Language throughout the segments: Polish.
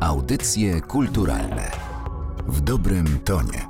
Audycje kulturalne w dobrym tonie.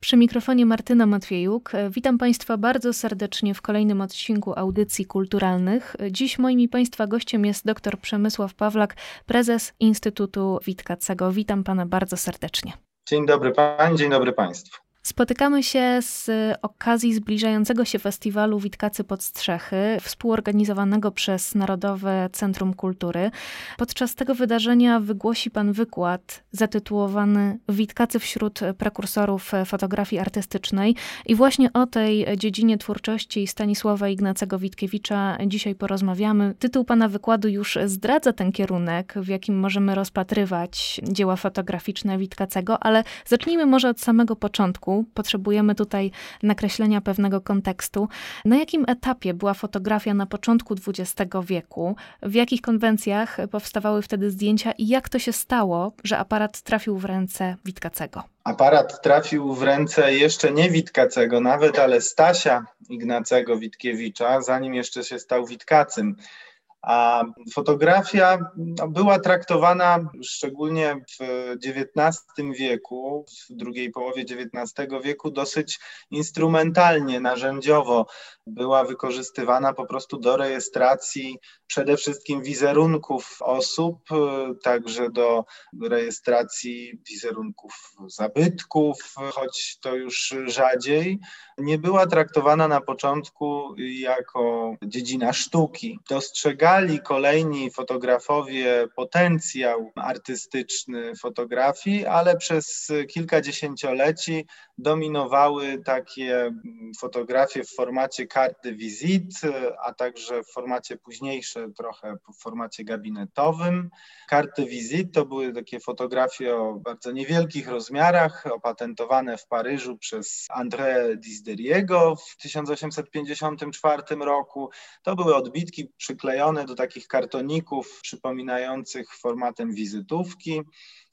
Przy mikrofonie Martyna Matwiejuk. Witam Państwa bardzo serdecznie w kolejnym odcinku audycji kulturalnych. Dziś moim i Państwa gościem jest dr Przemysław Pawlak, prezes Instytutu Witkacego. Witam Pana bardzo serdecznie. Dzień dobry Pani, dzień dobry Państwu. Spotykamy się z okazji zbliżającego się festiwalu Witkacy pod Strzechy, współorganizowanego przez Narodowe Centrum Kultury. Podczas tego wydarzenia wygłosi pan wykład zatytułowany Witkacy wśród prekursorów fotografii artystycznej. I właśnie o tej dziedzinie twórczości Stanisława Ignacego Witkiewicza dzisiaj porozmawiamy. Tytuł pana wykładu już zdradza ten kierunek, w jakim możemy rozpatrywać dzieła fotograficzne Witkacego, ale zacznijmy może od samego początku potrzebujemy tutaj nakreślenia pewnego kontekstu. Na jakim etapie była fotografia na początku XX wieku? W jakich konwencjach powstawały wtedy zdjęcia i jak to się stało, że aparat trafił w ręce Witkacego? Aparat trafił w ręce jeszcze nie Witkacego nawet, ale Stasia Ignacego Witkiewicza, zanim jeszcze się stał Witkacym. A fotografia no, była traktowana szczególnie w XIX wieku, w drugiej połowie XIX wieku, dosyć instrumentalnie, narzędziowo. Była wykorzystywana po prostu do rejestracji przede wszystkim wizerunków osób, także do rejestracji wizerunków zabytków, choć to już rzadziej. Nie była traktowana na początku jako dziedzina sztuki. Dostrzegała kolejni fotografowie potencjał artystyczny fotografii, ale przez kilka dziesięcioleci dominowały takie fotografie w formacie karty wizyt, a także w formacie późniejsze, trochę w formacie gabinetowym. Karty wizyt to były takie fotografie o bardzo niewielkich rozmiarach, opatentowane w Paryżu przez André Disderiego w 1854 roku. To były odbitki przyklejone do takich kartoników przypominających formatem wizytówki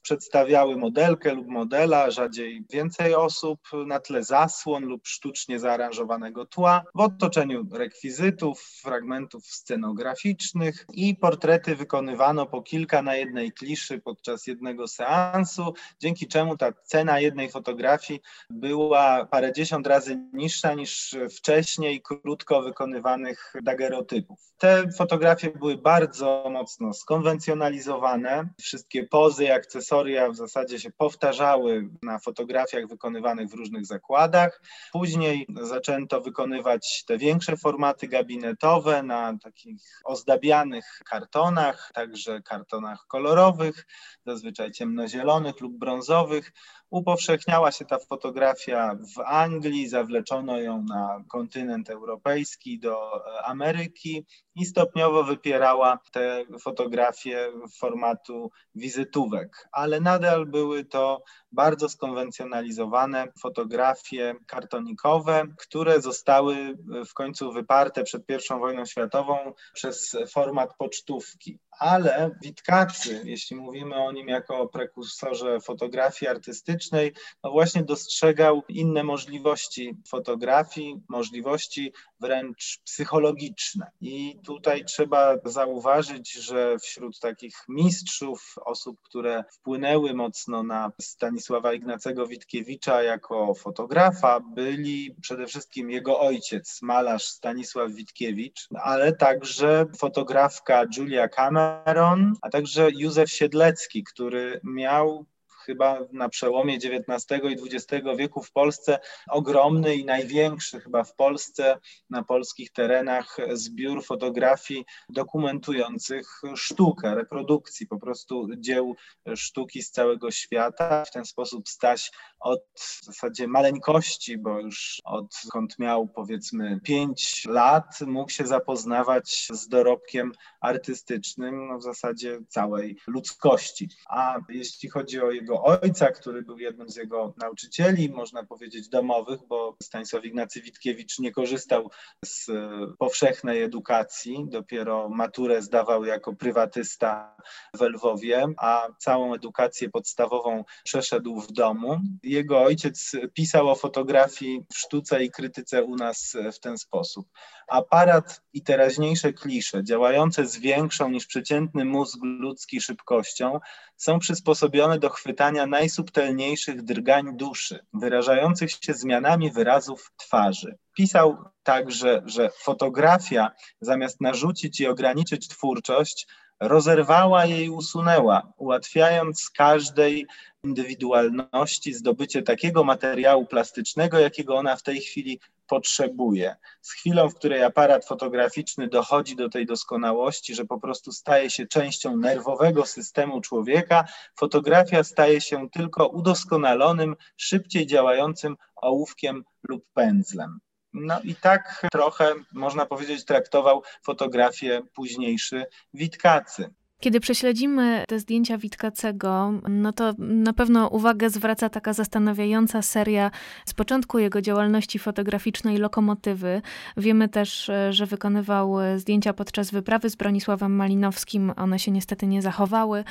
przedstawiały modelkę lub modela, rzadziej więcej osób, na tle zasłon lub sztucznie zaaranżowanego tła, w otoczeniu rekwizytów, fragmentów scenograficznych i portrety wykonywano po kilka na jednej kliszy podczas jednego seansu, dzięki czemu ta cena jednej fotografii była parędziesiąt razy niższa niż wcześniej krótko wykonywanych dagerotypów. Te fotografie były bardzo mocno skonwencjonalizowane, wszystkie pozy, akcesoria, akcesoria w zasadzie się powtarzały na fotografiach wykonywanych w różnych zakładach. Później zaczęto wykonywać te większe formaty gabinetowe na takich ozdabianych kartonach, także kartonach kolorowych, zazwyczaj ciemnozielonych lub brązowych. Upowszechniała się ta fotografia w Anglii, zawleczono ją na kontynent europejski, do Ameryki i stopniowo wypierała te fotografie formatu wizytówek, ale nadal były to bardzo skonwencjonalizowane fotografie kartonikowe, które zostały w końcu wyparte przed I wojną światową przez format pocztówki. Ale Witkacy, jeśli mówimy o nim jako prekursorze fotografii artystycznej, no właśnie dostrzegał inne możliwości fotografii, możliwości wręcz psychologiczne. I tutaj trzeba zauważyć, że wśród takich mistrzów, osób, które wpłynęły mocno na Stanisława Ignacego Witkiewicza jako fotografa, byli przede wszystkim jego ojciec, malarz Stanisław Witkiewicz, ale także fotografka Julia Cameron, a także Józef Siedlecki, który miał chyba na przełomie XIX i XX wieku w Polsce ogromny i największy chyba w Polsce, na polskich terenach zbiór fotografii dokumentujących sztukę, reprodukcji po prostu dzieł sztuki z całego świata. W ten sposób Staś od w zasadzie maleńkości, bo już odkąd miał powiedzmy 5 lat, mógł się zapoznawać z dorobkiem artystycznym no w zasadzie całej ludzkości. A jeśli chodzi o jego ojca, który był jednym z jego nauczycieli, można powiedzieć domowych, bo Stanisław Ignacy Witkiewicz nie korzystał z powszechnej edukacji, dopiero maturę zdawał jako prywatysta w Lwowie, a całą edukację podstawową przeszedł w domu. Jego ojciec pisał o fotografii w sztuce i krytyce u nas w ten sposób. Aparat i teraźniejsze klisze, działające z większą niż przeciętny mózg ludzki szybkością, są przysposobione do chwytania najsubtelniejszych drgań duszy, wyrażających się zmianami wyrazów twarzy. Pisał także, że fotografia, zamiast narzucić i ograniczyć twórczość, rozerwała jej usunęła, ułatwiając każdej indywidualności zdobycie takiego materiału plastycznego, jakiego ona w tej chwili potrzebuje. Z chwilą, w której aparat fotograficzny dochodzi do tej doskonałości, że po prostu staje się częścią nerwowego systemu człowieka, fotografia staje się tylko udoskonalonym, szybciej działającym ołówkiem lub pędzlem. No i tak trochę, można powiedzieć, traktował fotografię późniejszy Witkacy. Kiedy prześledzimy te zdjęcia Witkacego, no to na pewno uwagę zwraca taka zastanawiająca seria z początku jego działalności fotograficznej Lokomotywy. Wiemy też, że wykonywał zdjęcia podczas wyprawy z Bronisławem Malinowskim. One się niestety nie zachowały.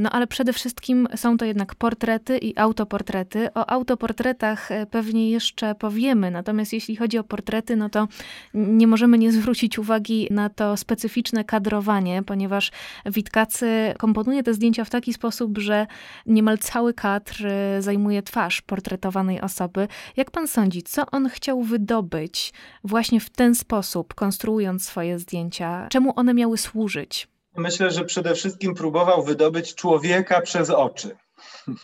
No ale przede wszystkim są to jednak portrety i autoportrety. O autoportretach pewnie jeszcze powiemy, natomiast jeśli chodzi o portrety, no to nie możemy nie zwrócić uwagi na to specyficzne kadrowanie, ponieważ Witkacy komponuje te zdjęcia w taki sposób, że niemal cały kadr y, zajmuje twarz portretowanej osoby. Jak pan sądzi, co on chciał wydobyć właśnie w ten sposób, konstruując swoje zdjęcia? Czemu one miały służyć? Myślę, że przede wszystkim próbował wydobyć człowieka przez oczy.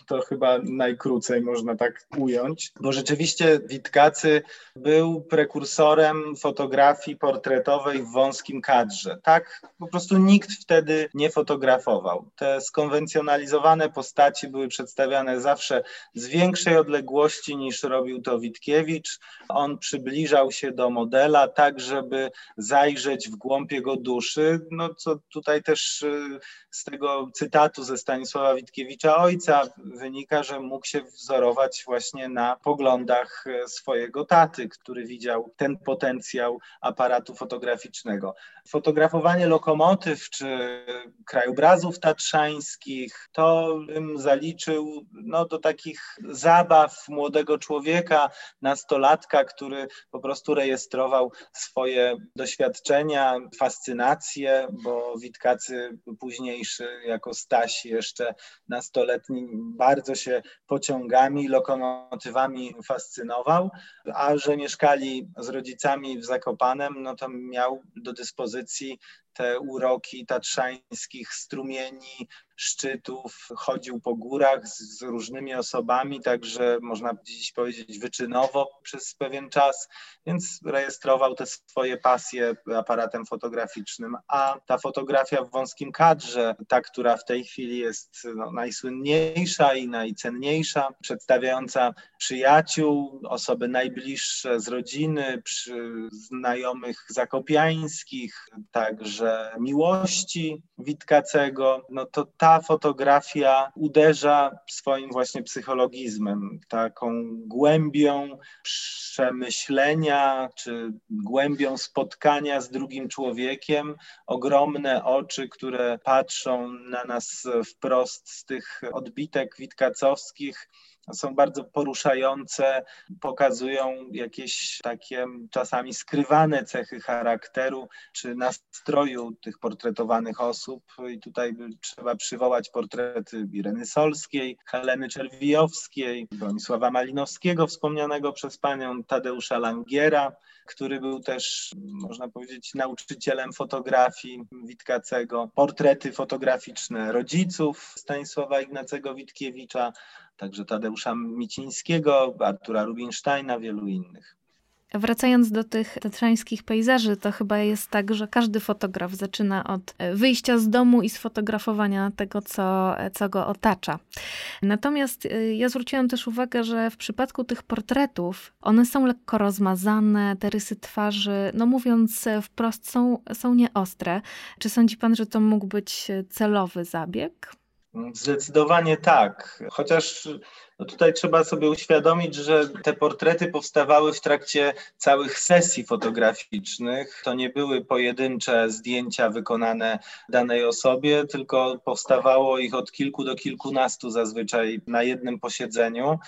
To chyba najkrócej można tak ująć, bo rzeczywiście Witkacy był prekursorem fotografii portretowej w wąskim kadrze. Tak po prostu nikt wtedy nie fotografował. Te skonwencjonalizowane postaci były przedstawiane zawsze z większej odległości niż robił to Witkiewicz. On przybliżał się do modela tak, żeby zajrzeć w głąb jego duszy, no co tutaj też y, z tego cytatu ze Stanisława Witkiewicza ojca wynika, że mógł się wzorować właśnie na poglądach e, swojego taty, który widział ten potencjał aparatu fotograficznego. Fotografowanie lokomotyw czy krajobrazów tatrzańskich, to bym zaliczył no, do takich zabaw młodego człowieka, nastolatka, który po prostu rejestrował swoje doświadczenia, fascynacje, bo Witkacy późniejszy jako Staś jeszcze nastoletni bardzo się pociągami, lokomotywami fascynował, a że mieszkali z rodzicami w Zakopanem, no to miał do dyspozycji te uroki tatrzańskich strumieni, szczytów, chodził po górach z, z, różnymi osobami, także można dziś powiedzieć wyczynowo przez pewien czas, więc rejestrował te swoje pasje aparatem fotograficznym, a ta fotografia w wąskim kadrze, ta, która w tej chwili jest no, najsłynniejsza i najcenniejsza, przedstawiająca przyjaciół, osoby najbliższe z rodziny, przy znajomych zakopiańskich, także miłości Witkacego, no to ta ta fotografia uderza swoim właśnie psychologizmem, taką głębią przemyślenia czy głębią spotkania z drugim człowiekiem, ogromne oczy, które patrzą na nas wprost z tych odbitek witkacowskich są bardzo poruszające, pokazują jakieś takie czasami skrywane cechy charakteru czy nastroju tych portretowanych osób. I tutaj trzeba przywołać portrety Ireny Solskiej, Heleny Czerwijowskiej, Bronisława Malinowskiego, wspomnianego przez panią Tadeusza Langiera, który był też, można powiedzieć, nauczycielem fotografii Witkacego, portrety fotograficzne rodziców Stanisława Ignacego Witkiewicza, także Tadeusza Micińskiego, Artura Rubinsteina, wielu innych. Wracając do tych tatrzańskich pejzaży, to chyba jest tak, że każdy fotograf zaczyna od wyjścia z domu i sfotografowania tego, co, co go otacza. Natomiast y, ja zwróciłam też uwagę, że w przypadku tych portretów, one są lekko rozmazane, te rysy twarzy, no mówiąc wprost, są, są nieostre. Czy sądzi pan, że to mógł być celowy zabieg? Zdecydowanie tak. Chociaż no tutaj trzeba sobie uświadomić, że te portrety powstawały w trakcie całych sesji fotograficznych. To nie były pojedyncze zdjęcia wykonane danej osobie, tylko powstawało ich od kilku do kilkunastu zazwyczaj na jednym posiedzeniu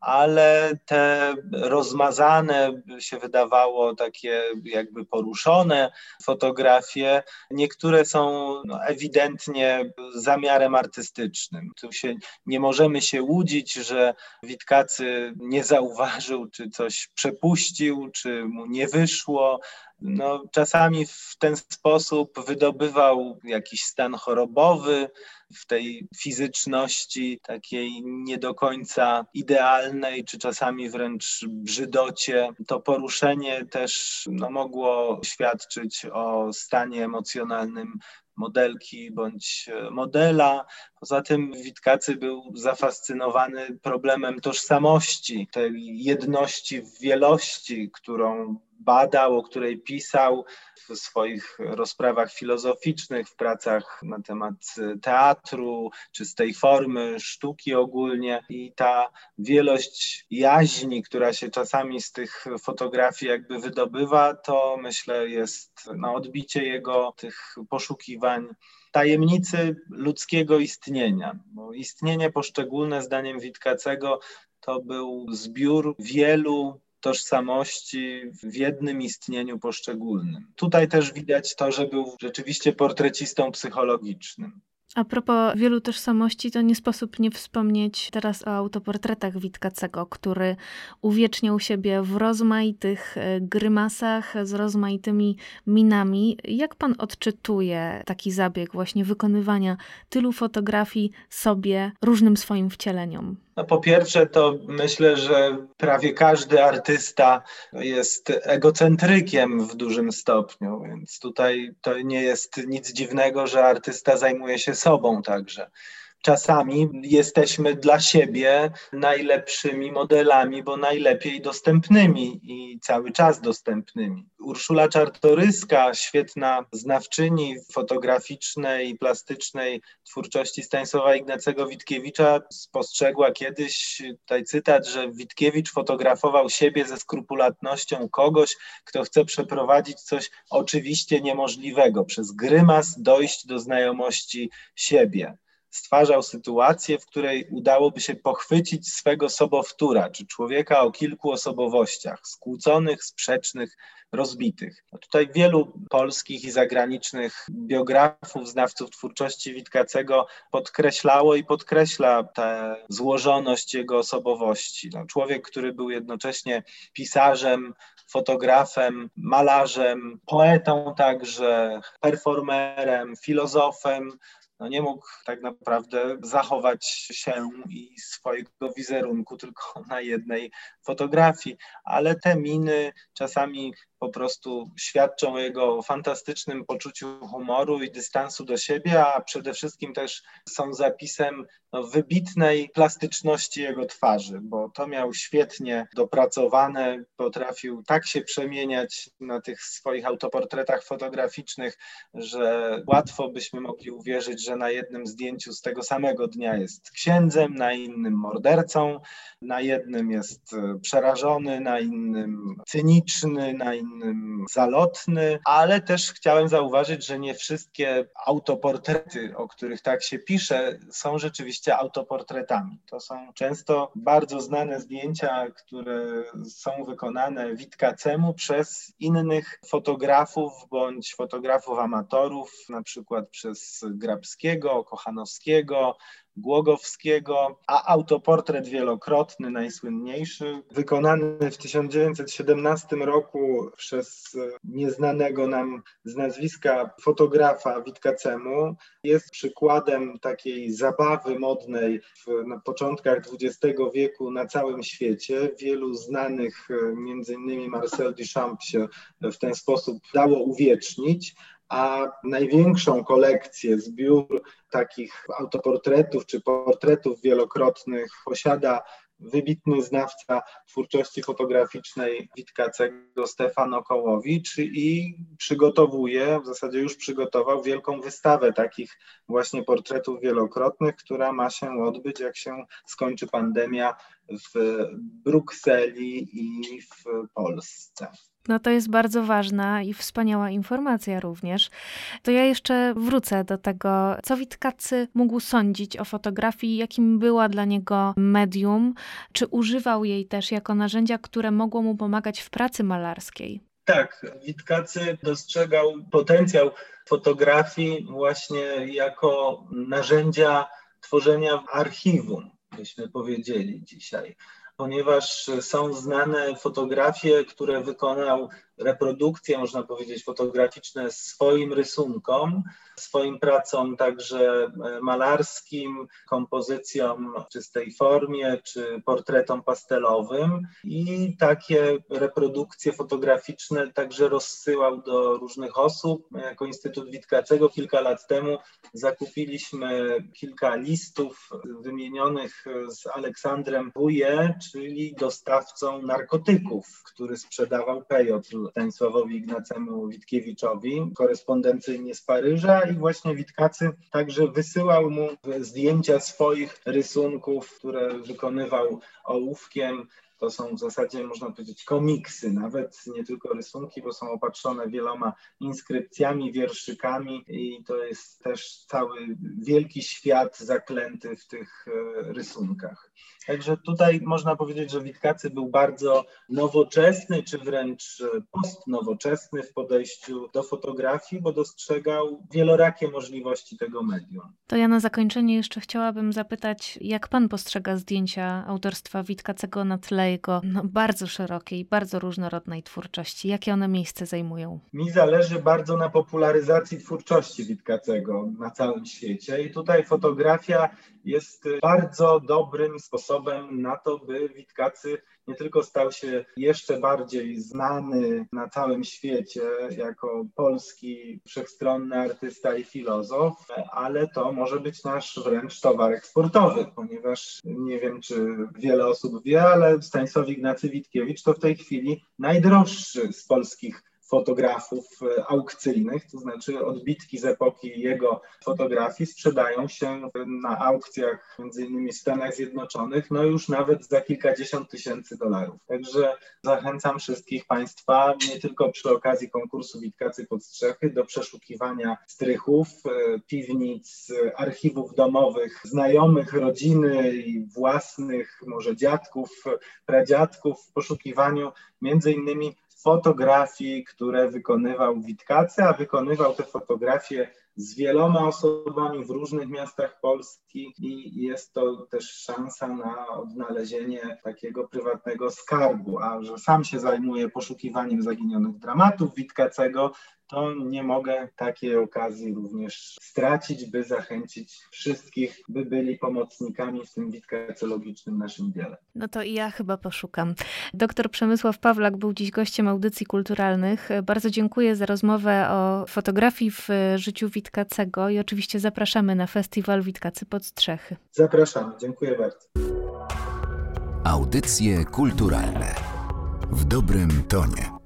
ale te rozmazane, się wydawało takie jakby poruszone fotografie, niektóre są no, ewidentnie zamiarem artystycznym. Tu się nie możemy się łudzić, że Witkacy nie zauważył, czy coś przepuścił, czy mu nie wyszło, no, czasami w ten sposób wydobywał jakiś stan chorobowy, w tej fizyczności takiej nie do końca idealnej, czy czasami wręcz brzydocie. To poruszenie też no, mogło świadczyć o stanie emocjonalnym modelki bądź modela. Poza tym Witkacy był zafascynowany problemem tożsamości, tej jedności w wielości, którą badał, o której pisał w swoich rozprawach filozoficznych, w pracach na temat teatru, czy z tej formy sztuki ogólnie. I ta wielość jaźni, która się czasami z tych fotografii jakby wydobywa, to myślę jest na odbicie jego tych poszukiwań tajemnicy ludzkiego istnienia. Bo istnienie poszczególne, zdaniem Witkacego, to był zbiór wielu tożsamości w jednym istnieniu poszczególnym. Tutaj też widać to, że był rzeczywiście portrecistą psychologicznym. A propos wielu tożsamości, to nie sposób nie wspomnieć teraz o autoportretach Witkacego, który uwieczniał siebie w rozmaitych e, grymasach, z rozmaitymi minami. Jak pan odczytuje taki zabieg właśnie wykonywania tylu fotografii sobie, różnym swoim wcieleniom? No po pierwsze, to myślę, że prawie każdy artysta jest egocentrykiem w dużym stopniu, więc tutaj to nie jest nic dziwnego, że artysta zajmuje się sobą także czasami jesteśmy dla siebie najlepszymi modelami, bo najlepiej dostępnymi i cały czas dostępnymi. Urszula Czartoryska, świetna znawczyni fotograficznej i plastycznej twórczości Stanisława Ignacego Witkiewicza, spostrzegła kiedyś tutaj cytat, że Witkiewicz fotografował siebie ze skrupulatnością kogoś, kto chce przeprowadzić coś oczywiście niemożliwego, przez grymas dojść do znajomości siebie stwarzał sytuację, w której udałoby się pochwycić swego sobowtóra, czy człowieka o kilku osobowościach, skłóconych, sprzecznych, rozbitych. No tutaj wielu polskich i zagranicznych biografów, znawców twórczości Witkacego podkreślało i podkreśla tę złożoność jego osobowości. No, człowiek, który był jednocześnie pisarzem, fotografem, malarzem, poetą także, performerem, filozofem, no nie mógł tak naprawdę zachować się i swojego wizerunku tylko na jednej fotografii, ale te miny czasami po prostu świadczą o jego fantastycznym poczuciu humoru i dystansu do siebie, a przede wszystkim też są zapisem no, wybitnej plastyczności jego twarzy, bo to miał świetnie dopracowane, potrafił tak się przemieniać na tych swoich autoportretach fotograficznych, że łatwo byśmy mogli uwierzyć, że na jednym zdjęciu z tego samego dnia jest księdzem, na innym mordercą, na jednym jest przerażony, na innym cyniczny, na innym zalotny, ale też chciałem zauważyć, że nie wszystkie autoportrety, o których tak się pisze, są rzeczywiście autoportretami. To są często bardzo znane zdjęcia, które są wykonane Witkacemu przez innych fotografów bądź fotografów amatorów, na przykład przez Grabskiego, Kochanowskiego, Głogowskiego, a autoportret wielokrotny, najsłynniejszy, wykonany w 1917 roku przez nieznanego nam z nazwiska fotografa Witkacemu, jest przykładem takiej zabawy modnej w, na początkach XX wieku na całym świecie. Wielu znanych, między innymi Marcel Duchamp się w ten sposób dało uwiecznić, a największą kolekcję, zbiór takich autoportretów czy portretów wielokrotnych posiada wybitny znawca twórczości fotograficznej Witkacego Stefan Okołowicz i przygotowuje, w zasadzie już przygotował wielką wystawę takich właśnie portretów wielokrotnych, która ma się odbyć, jak się skończy pandemia w Brukseli i w Polsce. No to jest bardzo ważna i wspaniała informacja również. To ja jeszcze wrócę do tego, co Witkacy mógł sądzić o fotografii, jakim była dla niego medium, czy używał jej też jako narzędzia, które mogło mu pomagać w pracy malarskiej. Tak, Witkacy dostrzegał potencjał fotografii właśnie jako narzędzia tworzenia archiwum, byśmy powiedzieli dzisiaj ponieważ są znane fotografie, które wykonał reprodukcje, można powiedzieć, fotograficzne swoim rysunkom, swoim pracom także e, malarskim, kompozycjom w czystej formie czy portretom pastelowym i takie reprodukcje fotograficzne także rozsyłał do różnych osób. Jako Instytut Witkacego kilka lat temu zakupiliśmy kilka listów wymienionych z Aleksandrem Buje, czyli dostawcą narkotyków, który sprzedawał pejotl Stanisławowi Ignacemu Witkiewiczowi, korespondencyjnie z Paryża i właśnie Witkacy także wysyłał mu zdjęcia swoich rysunków, które wykonywał ołówkiem. To są w zasadzie, można powiedzieć, komiksy, nawet nie tylko rysunki, bo są opatrzone wieloma inskrypcjami, wierszykami i to jest też cały wielki świat zaklęty w tych e, rysunkach. Także tutaj można powiedzieć, że Witkacy był bardzo nowoczesny, czy wręcz postnowoczesny w podejściu do fotografii, bo dostrzegał wielorakie możliwości tego medium. To ja na zakończenie jeszcze chciałabym zapytać, jak pan postrzega zdjęcia autorstwa Witkacego na tle jego no, bardzo szerokiej, bardzo różnorodnej twórczości? Jakie one miejsce zajmują? Mi zależy bardzo na popularyzacji twórczości Witkacego na całym świecie i tutaj fotografia jest bardzo dobrym sposobem na to, by Witkacy nie tylko stał się jeszcze bardziej znany na całym świecie jako polski wszechstronny artysta i filozof, ale to może być nasz wręcz towar eksportowy, ponieważ nie wiem, czy wiele osób wie, ale Stanisław Ignacy Witkiewicz to w tej chwili najdroższy z polskich fotografów e, aukcyjnych, to znaczy odbitki z epoki jego fotografii sprzedają się na aukcjach między innymi w Stanach Zjednoczonych, no już nawet za kilkadziesiąt tysięcy dolarów. Także zachęcam wszystkich Państwa, nie tylko przy okazji konkursu Witkacy pod Strzechy, do przeszukiwania strychów, e, piwnic, archiwów domowych, znajomych, rodziny i własnych, może dziadków, pradziadków w poszukiwaniu między innymi fotografii, które wykonywał Witkacy, a wykonywał te fotografie z wieloma osobami w różnych miastach Polski i jest to też szansa na odnalezienie takiego prywatnego skarbu, a że sam się zajmuje poszukiwaniem zaginionych dramatów Witkacego, to nie mogę takiej okazji również stracić, by zachęcić wszystkich, by byli pomocnikami w tym witkacologicznym naszym dziele. No to i ja chyba poszukam. Doktor Przemysław Pawlak był dziś gościem audycji kulturalnych. Bardzo dziękuję za rozmowę o fotografii w życiu Witkacego i oczywiście zapraszamy na festiwal Witkacy pod Strzechy. Zapraszamy, dziękuję bardzo. Audycje kulturalne w dobrym tonie.